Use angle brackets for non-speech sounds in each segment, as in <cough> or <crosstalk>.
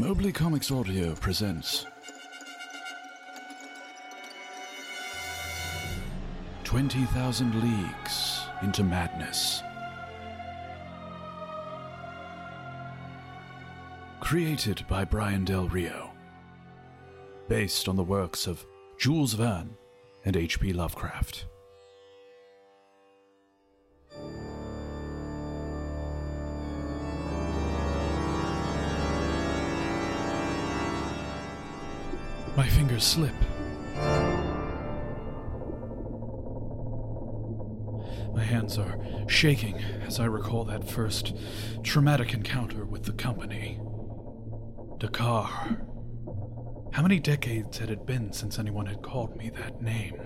Mobley Comics Audio presents Twenty Thousand Leagues into Madness. Created by Brian Del Rio. Based on the works of Jules Verne and H.P. Lovecraft. My fingers slip. My hands are shaking as I recall that first traumatic encounter with the company. Dakkar. How many decades had it been since anyone had called me that name?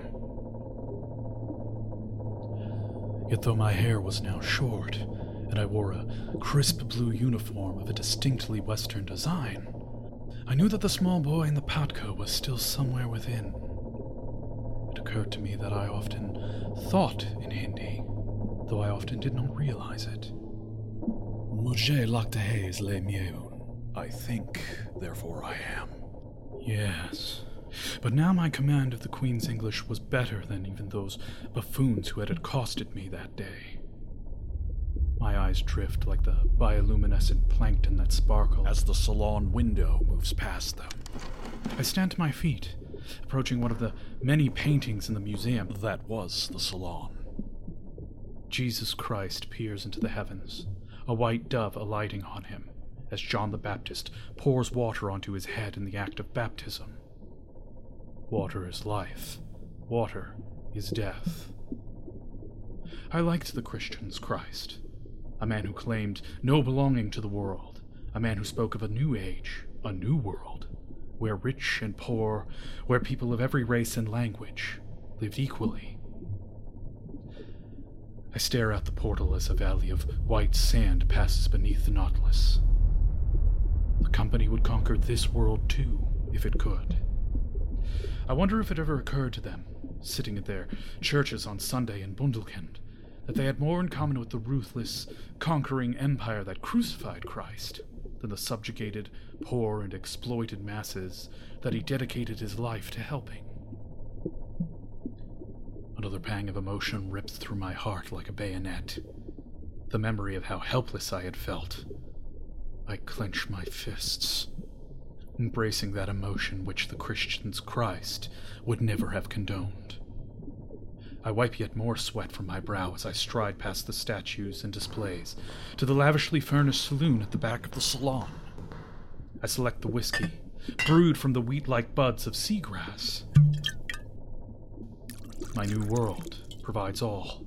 Yet though my hair was now short, and I wore a crisp blue uniform of a distinctly Western design, I knew that the small boy in the patka was still somewhere within. It occurred to me that I often thought in Hindi, though I often did not realize it. Mujhe lagta hai isliye mieux. I think, therefore I am. Yes. But now my command of the Queen's English was better than even those buffoons who had accosted me that day. My eyes drift like the bioluminescent plankton that sparkle as the salon window moves past them. I stand to my feet, approaching one of the many paintings in the museum that was the salon. Jesus Christ peers into the heavens, a white dove alighting on him, as John the Baptist pours water onto his head in the act of baptism. Water is life, water is death. I liked the Christian's Christ a man who claimed no belonging to the world, a man who spoke of a new age, a new world, where rich and poor, where people of every race and language lived equally. I stare out the portal as a valley of white sand passes beneath the Nautilus. The company would conquer this world too, if it could. I wonder if it ever occurred to them, sitting at their churches on Sunday in Bundelkund, that they had more in common with the ruthless, conquering empire that crucified Christ than the subjugated, poor, and exploited masses that he dedicated his life to helping. Another pang of emotion rips through my heart like a bayonet. The memory of how helpless I had felt. I clench my fists, embracing that emotion which the Christian's Christ would never have condoned. I wipe yet more sweat from my brow as I stride past the statues and displays to the lavishly furnished saloon at the back of the salon. I select the whiskey, brewed from the wheat like buds of seagrass. My new world provides all.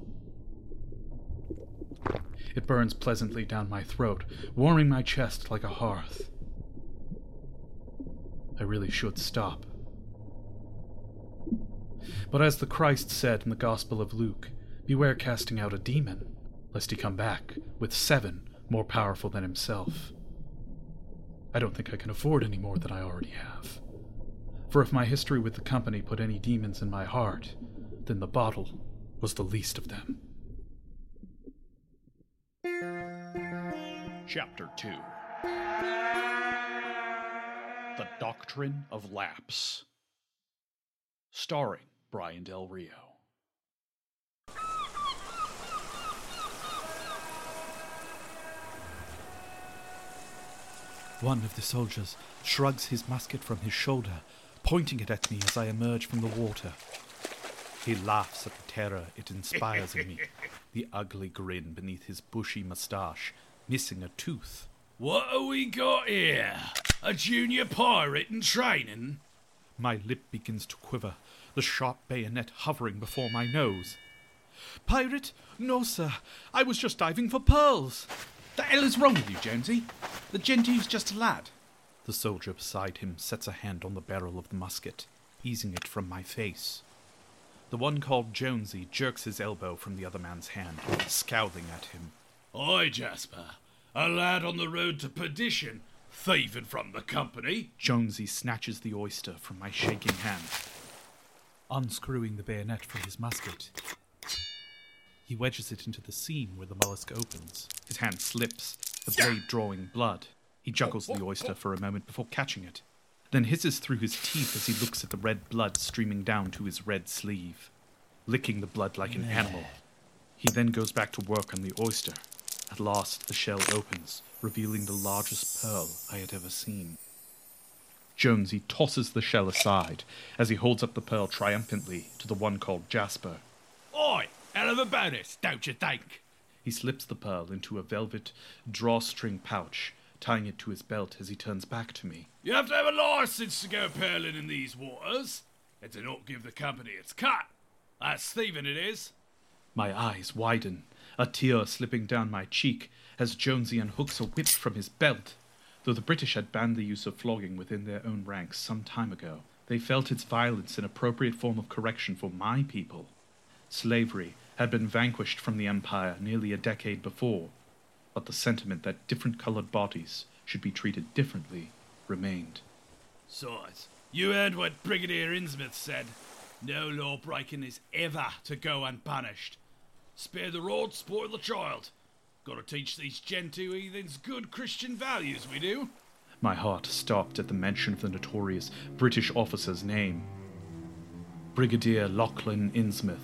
It burns pleasantly down my throat, warming my chest like a hearth. I really should stop. But as the Christ said in the Gospel of Luke, beware casting out a demon, lest he come back with seven more powerful than himself. I don't think I can afford any more than I already have. For if my history with the company put any demons in my heart, then the bottle was the least of them. Chapter 2 The Doctrine of Lapse. Starring Brian Del Rio. One of the soldiers shrugs his musket from his shoulder, pointing it at me as I emerge from the water. He laughs at the terror it inspires in me, <laughs> the ugly grin beneath his bushy moustache, missing a tooth. What have we got here? A junior pirate in training? My lip begins to quiver, the sharp bayonet hovering before my nose. Pirate? No, sir. I was just diving for pearls. The hell is wrong with you, Jonesy? The gentoo's just a lad. The soldier beside him sets a hand on the barrel of the musket, easing it from my face. The one called Jonesy jerks his elbow from the other man's hand, scowling at him. Oi, Jasper. A lad on the road to perdition, thieving from the company. Jonesy snatches the oyster from my shaking hand, unscrewing the bayonet from his musket. He wedges it into the seam where the mollusk opens. His hand slips, the blade drawing blood. He juggles the oyster for a moment before catching it, then hisses through his teeth as he looks at the red blood streaming down to his red sleeve, licking the blood like an animal. He then goes back to work on the oyster. At last, the shell opens, revealing the largest pearl I had ever seen. Jonesy tosses the shell aside as he holds up the pearl triumphantly to the one called Jasper. Oi, hell of a bonus, don't you think? He slips the pearl into a velvet drawstring pouch, tying it to his belt as he turns back to me. You have to have a license to go pearling in these waters, and to not give the company its cut. That's thieving it is. My eyes widen, a tear slipping down my cheek as Jonesy unhooks a whip from his belt. Though the British had banned the use of flogging within their own ranks some time ago, they felt its violence an appropriate form of correction for my people. Slavery had been vanquished from the Empire nearly a decade before, but the sentiment that different colored bodies should be treated differently remained. Sirs, you heard what Brigadier Innsmouth said. No law breaking is ever to go unpunished. Spare the rod, spoil the child. Gotta teach these Gentoo heathens good Christian values, we do. My heart stopped at the mention of the notorious British officer's name Brigadier Lachlan Innsmouth.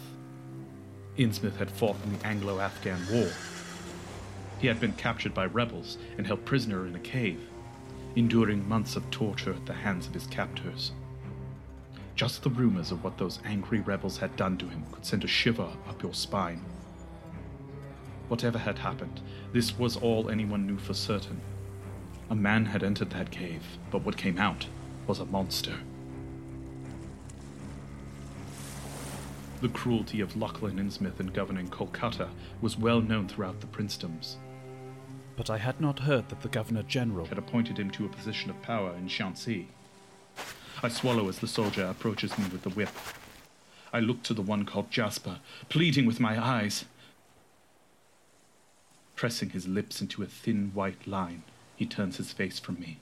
Innsmouth had fought in the Anglo Afghan War. He had been captured by rebels and held prisoner in a cave, enduring months of torture at the hands of his captors. Just the rumors of what those angry rebels had done to him could send a shiver up your spine. Whatever had happened, this was all anyone knew for certain. A man had entered that cave, but what came out was a monster. The cruelty of Lachlan Innsmouth in governing Kolkata was well known throughout the princedoms. But I had not heard that the Governor General Had appointed him to a position of power in Jhansi. I swallow as the soldier approaches me with the whip. I look to the one called Jasper, pleading with my eyes. Pressing his lips into a thin white line, he turns his face from me.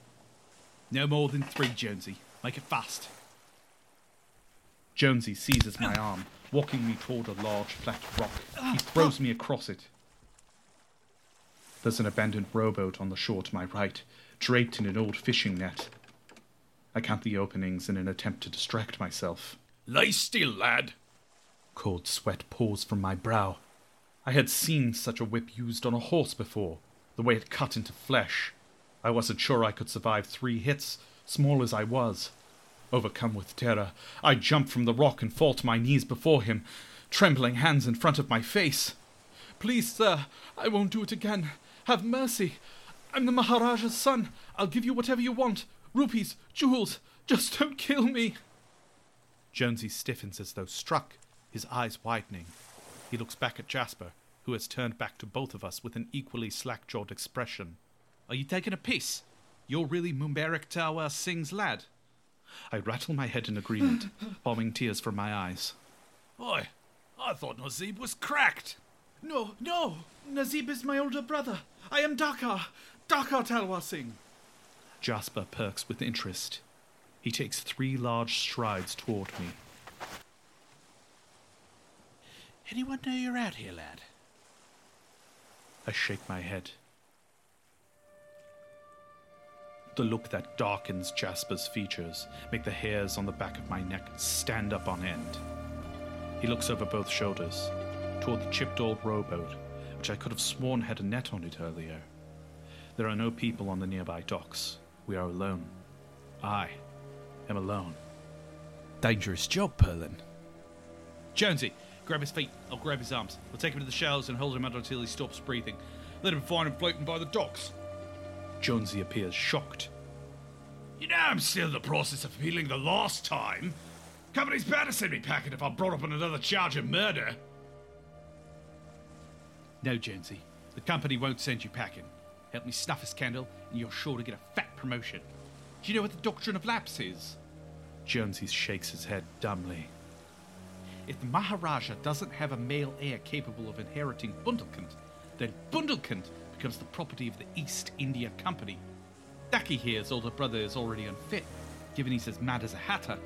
No more than three, Jonesy. Make it fast. Jonesy seizes my arm, walking me toward a large flat rock. He throws me across it. There's an abandoned rowboat on the shore to my right, draped in an old fishing net. I count the openings in an attempt to distract myself. Lie still, lad. Cold sweat pours from my brow. I had seen such a whip used on a horse before, the way it cut into flesh. I wasn't sure I could survive three hits, small as I was. Overcome with terror, I jump from the rock and fall to my knees before him, trembling hands in front of my face. Please, sir, I won't do it again. Have mercy. I'm the Maharaja's son. I'll give you whatever you want rupees, jewels. Just don't kill me. Jonesy stiffens as though struck, his eyes widening. He looks back at Jasper, who has turned back to both of us with an equally slack jawed expression. Are you taking a piss? You're really Mumbarak Tawa Singh's lad. I rattle my head in agreement, <laughs> bombing tears from my eyes. Oi, I thought Nazib was cracked. No, no. Nazib is my older brother. I am Dakkar. Dakkar Talwar Singh. Jasper perks with interest. He takes three large strides toward me. Anyone know you're out here, lad? I shake my head. The look that darkens Jasper's features make the hairs on the back of my neck stand up on end. He looks over both shoulders, toward the chipped old rowboat, which I could have sworn had a net on it earlier. There are no people on the nearby docks. We are alone. I am alone. Dangerous job, Perlin. Jonesy, grab his feet. I'll grab his arms. We'll take him to the shallows and hold him out until he stops breathing. Let him find him floating by the docks. Jonesy appears shocked. You know I'm still in the process of healing the last time. Company's bound to send me packing if I'm brought up on another charge of murder. No, Jonesy. The company won't send you packing. Help me snuff his candle, and you're sure to get a fat promotion. Do you know what the doctrine of lapse is? Jonesy shakes his head dumbly. If the Maharaja doesn't have a male heir capable of inheriting Bundelkund, then Bundelkund becomes the property of the East India Company. Daki here's older brother is already unfit, given he's as mad as a hatter.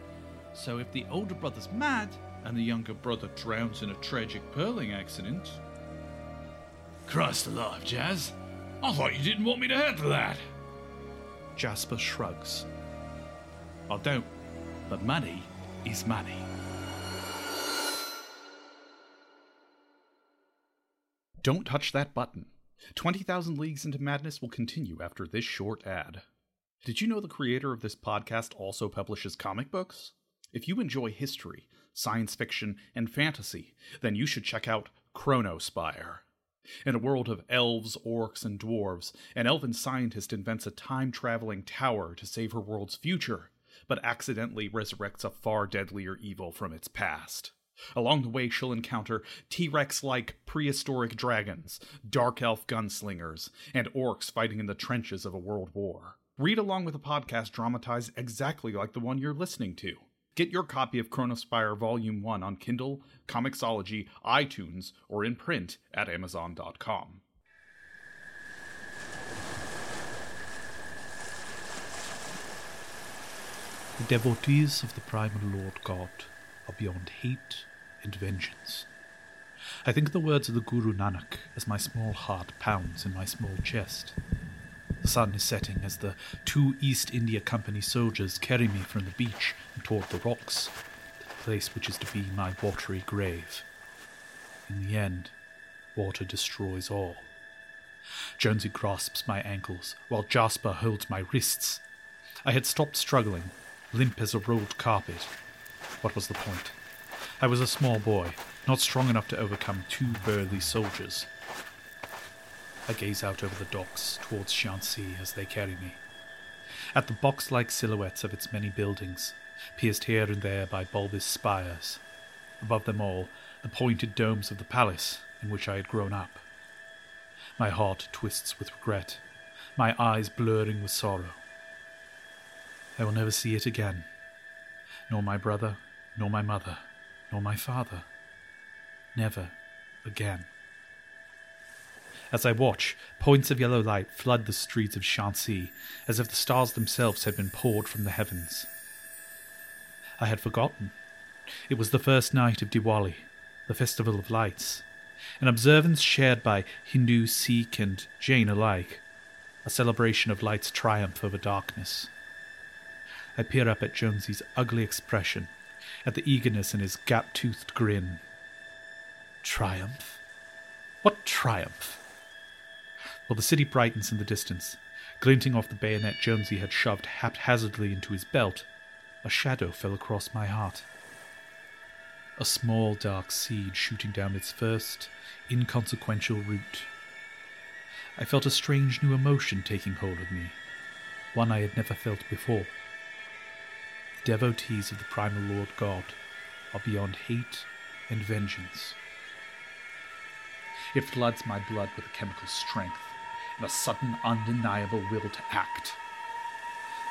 So if the older brother's mad, And the younger brother drowns in a tragic pearling accident. Christ alive, Jazz. I thought you didn't want me to handle that. Jasper shrugs. I don't. But money is money. Don't touch that button. 20,000 Leagues into Madness will continue after this short ad. Did you know the creator of this podcast also publishes comic books? If you enjoy history, science fiction, and fantasy, then you should check out Chronospire. In a world of elves, orcs, and dwarves, an elven scientist invents a time traveling tower to save her world's future, but accidentally resurrects a far deadlier evil from its past. Along the way, she'll encounter T Rex like prehistoric dragons, dark elf gunslingers, and orcs fighting in the trenches of a world war. Read along with a podcast dramatized exactly like the one you're listening to. Get your copy of Chronospire Volume 1 on Kindle, Comixology, iTunes, or in print at Amazon.com. The devotees of the primal Lord God are beyond hate and vengeance. I think the words of the Guru Nanak as my small heart pounds in my small chest. The sun is setting as the two East India Company soldiers carry me from the beach and toward the rocks, the place which is to be my watery grave. In the end, water destroys all. Jonesy grasps my ankles, while Jasper holds my wrists. I had stopped struggling, limp as a rolled carpet. What was the point? I was a small boy, not strong enough to overcome two burly soldiers. I gaze out over the docks towards Jhansi as they carry me. At the box like silhouettes of its many buildings, pierced here and there by bulbous spires. Above them all, the pointed domes of the palace in which I had grown up. My heart twists with regret, my eyes blurring with sorrow. I will never see it again, nor my brother, nor my mother, nor my father. Never again. As I watch, points of yellow light flood the streets of Jhansi, as if the stars themselves had been poured from the heavens. I had forgotten. It was the first night of Diwali, the festival of lights, an observance shared by Hindu, Sikh, and Jain alike, a celebration of light's triumph over darkness. I peer up at Jonesy's ugly expression, at the eagerness in his gap toothed grin. Triumph? What triumph? while the city brightens in the distance. Glinting off the bayonet Jonesy had shoved haphazardly into his belt, a shadow fell across my heart. A small dark seed shooting down its first, inconsequential root. I felt a strange new emotion taking hold of me, one I had never felt before. Devotees of the primal Lord God are beyond hate and vengeance. It floods my blood with a chemical strength and a sudden, undeniable will to act.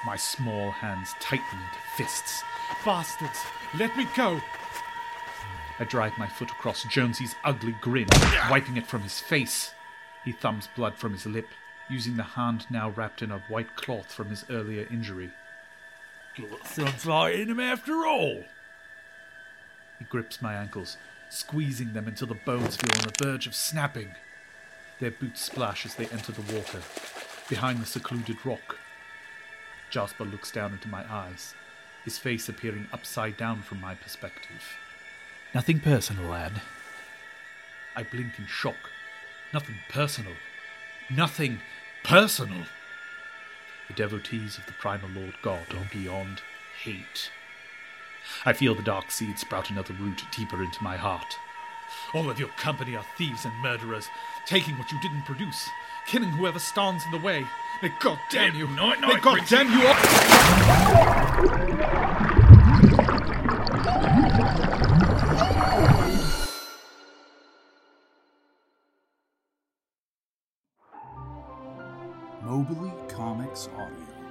My small hands tighten into fists. Bastards! Let me go! I drive my foot across Jonesy's ugly grin, wiping it from his face. He thumbs blood from his lip, using the hand now wrapped in a white cloth from his earlier injury. Got some fight in him after all. He grips my ankles, squeezing them until the bones feel on the verge of snapping. Their boots splash as they enter the water, behind the secluded rock. Jasper looks down into my eyes, his face appearing upside down from my perspective. Nothing personal, lad. I blink in shock. Nothing personal. Nothing personal. The devotees of the primal Lord God are beyond hate. I feel the dark seed sprout another root deeper into my heart. All of your company are thieves and murderers, taking what you didn't produce, killing whoever stands in the way. May God damn you! Night, May night, God damn you all! Comics Audio.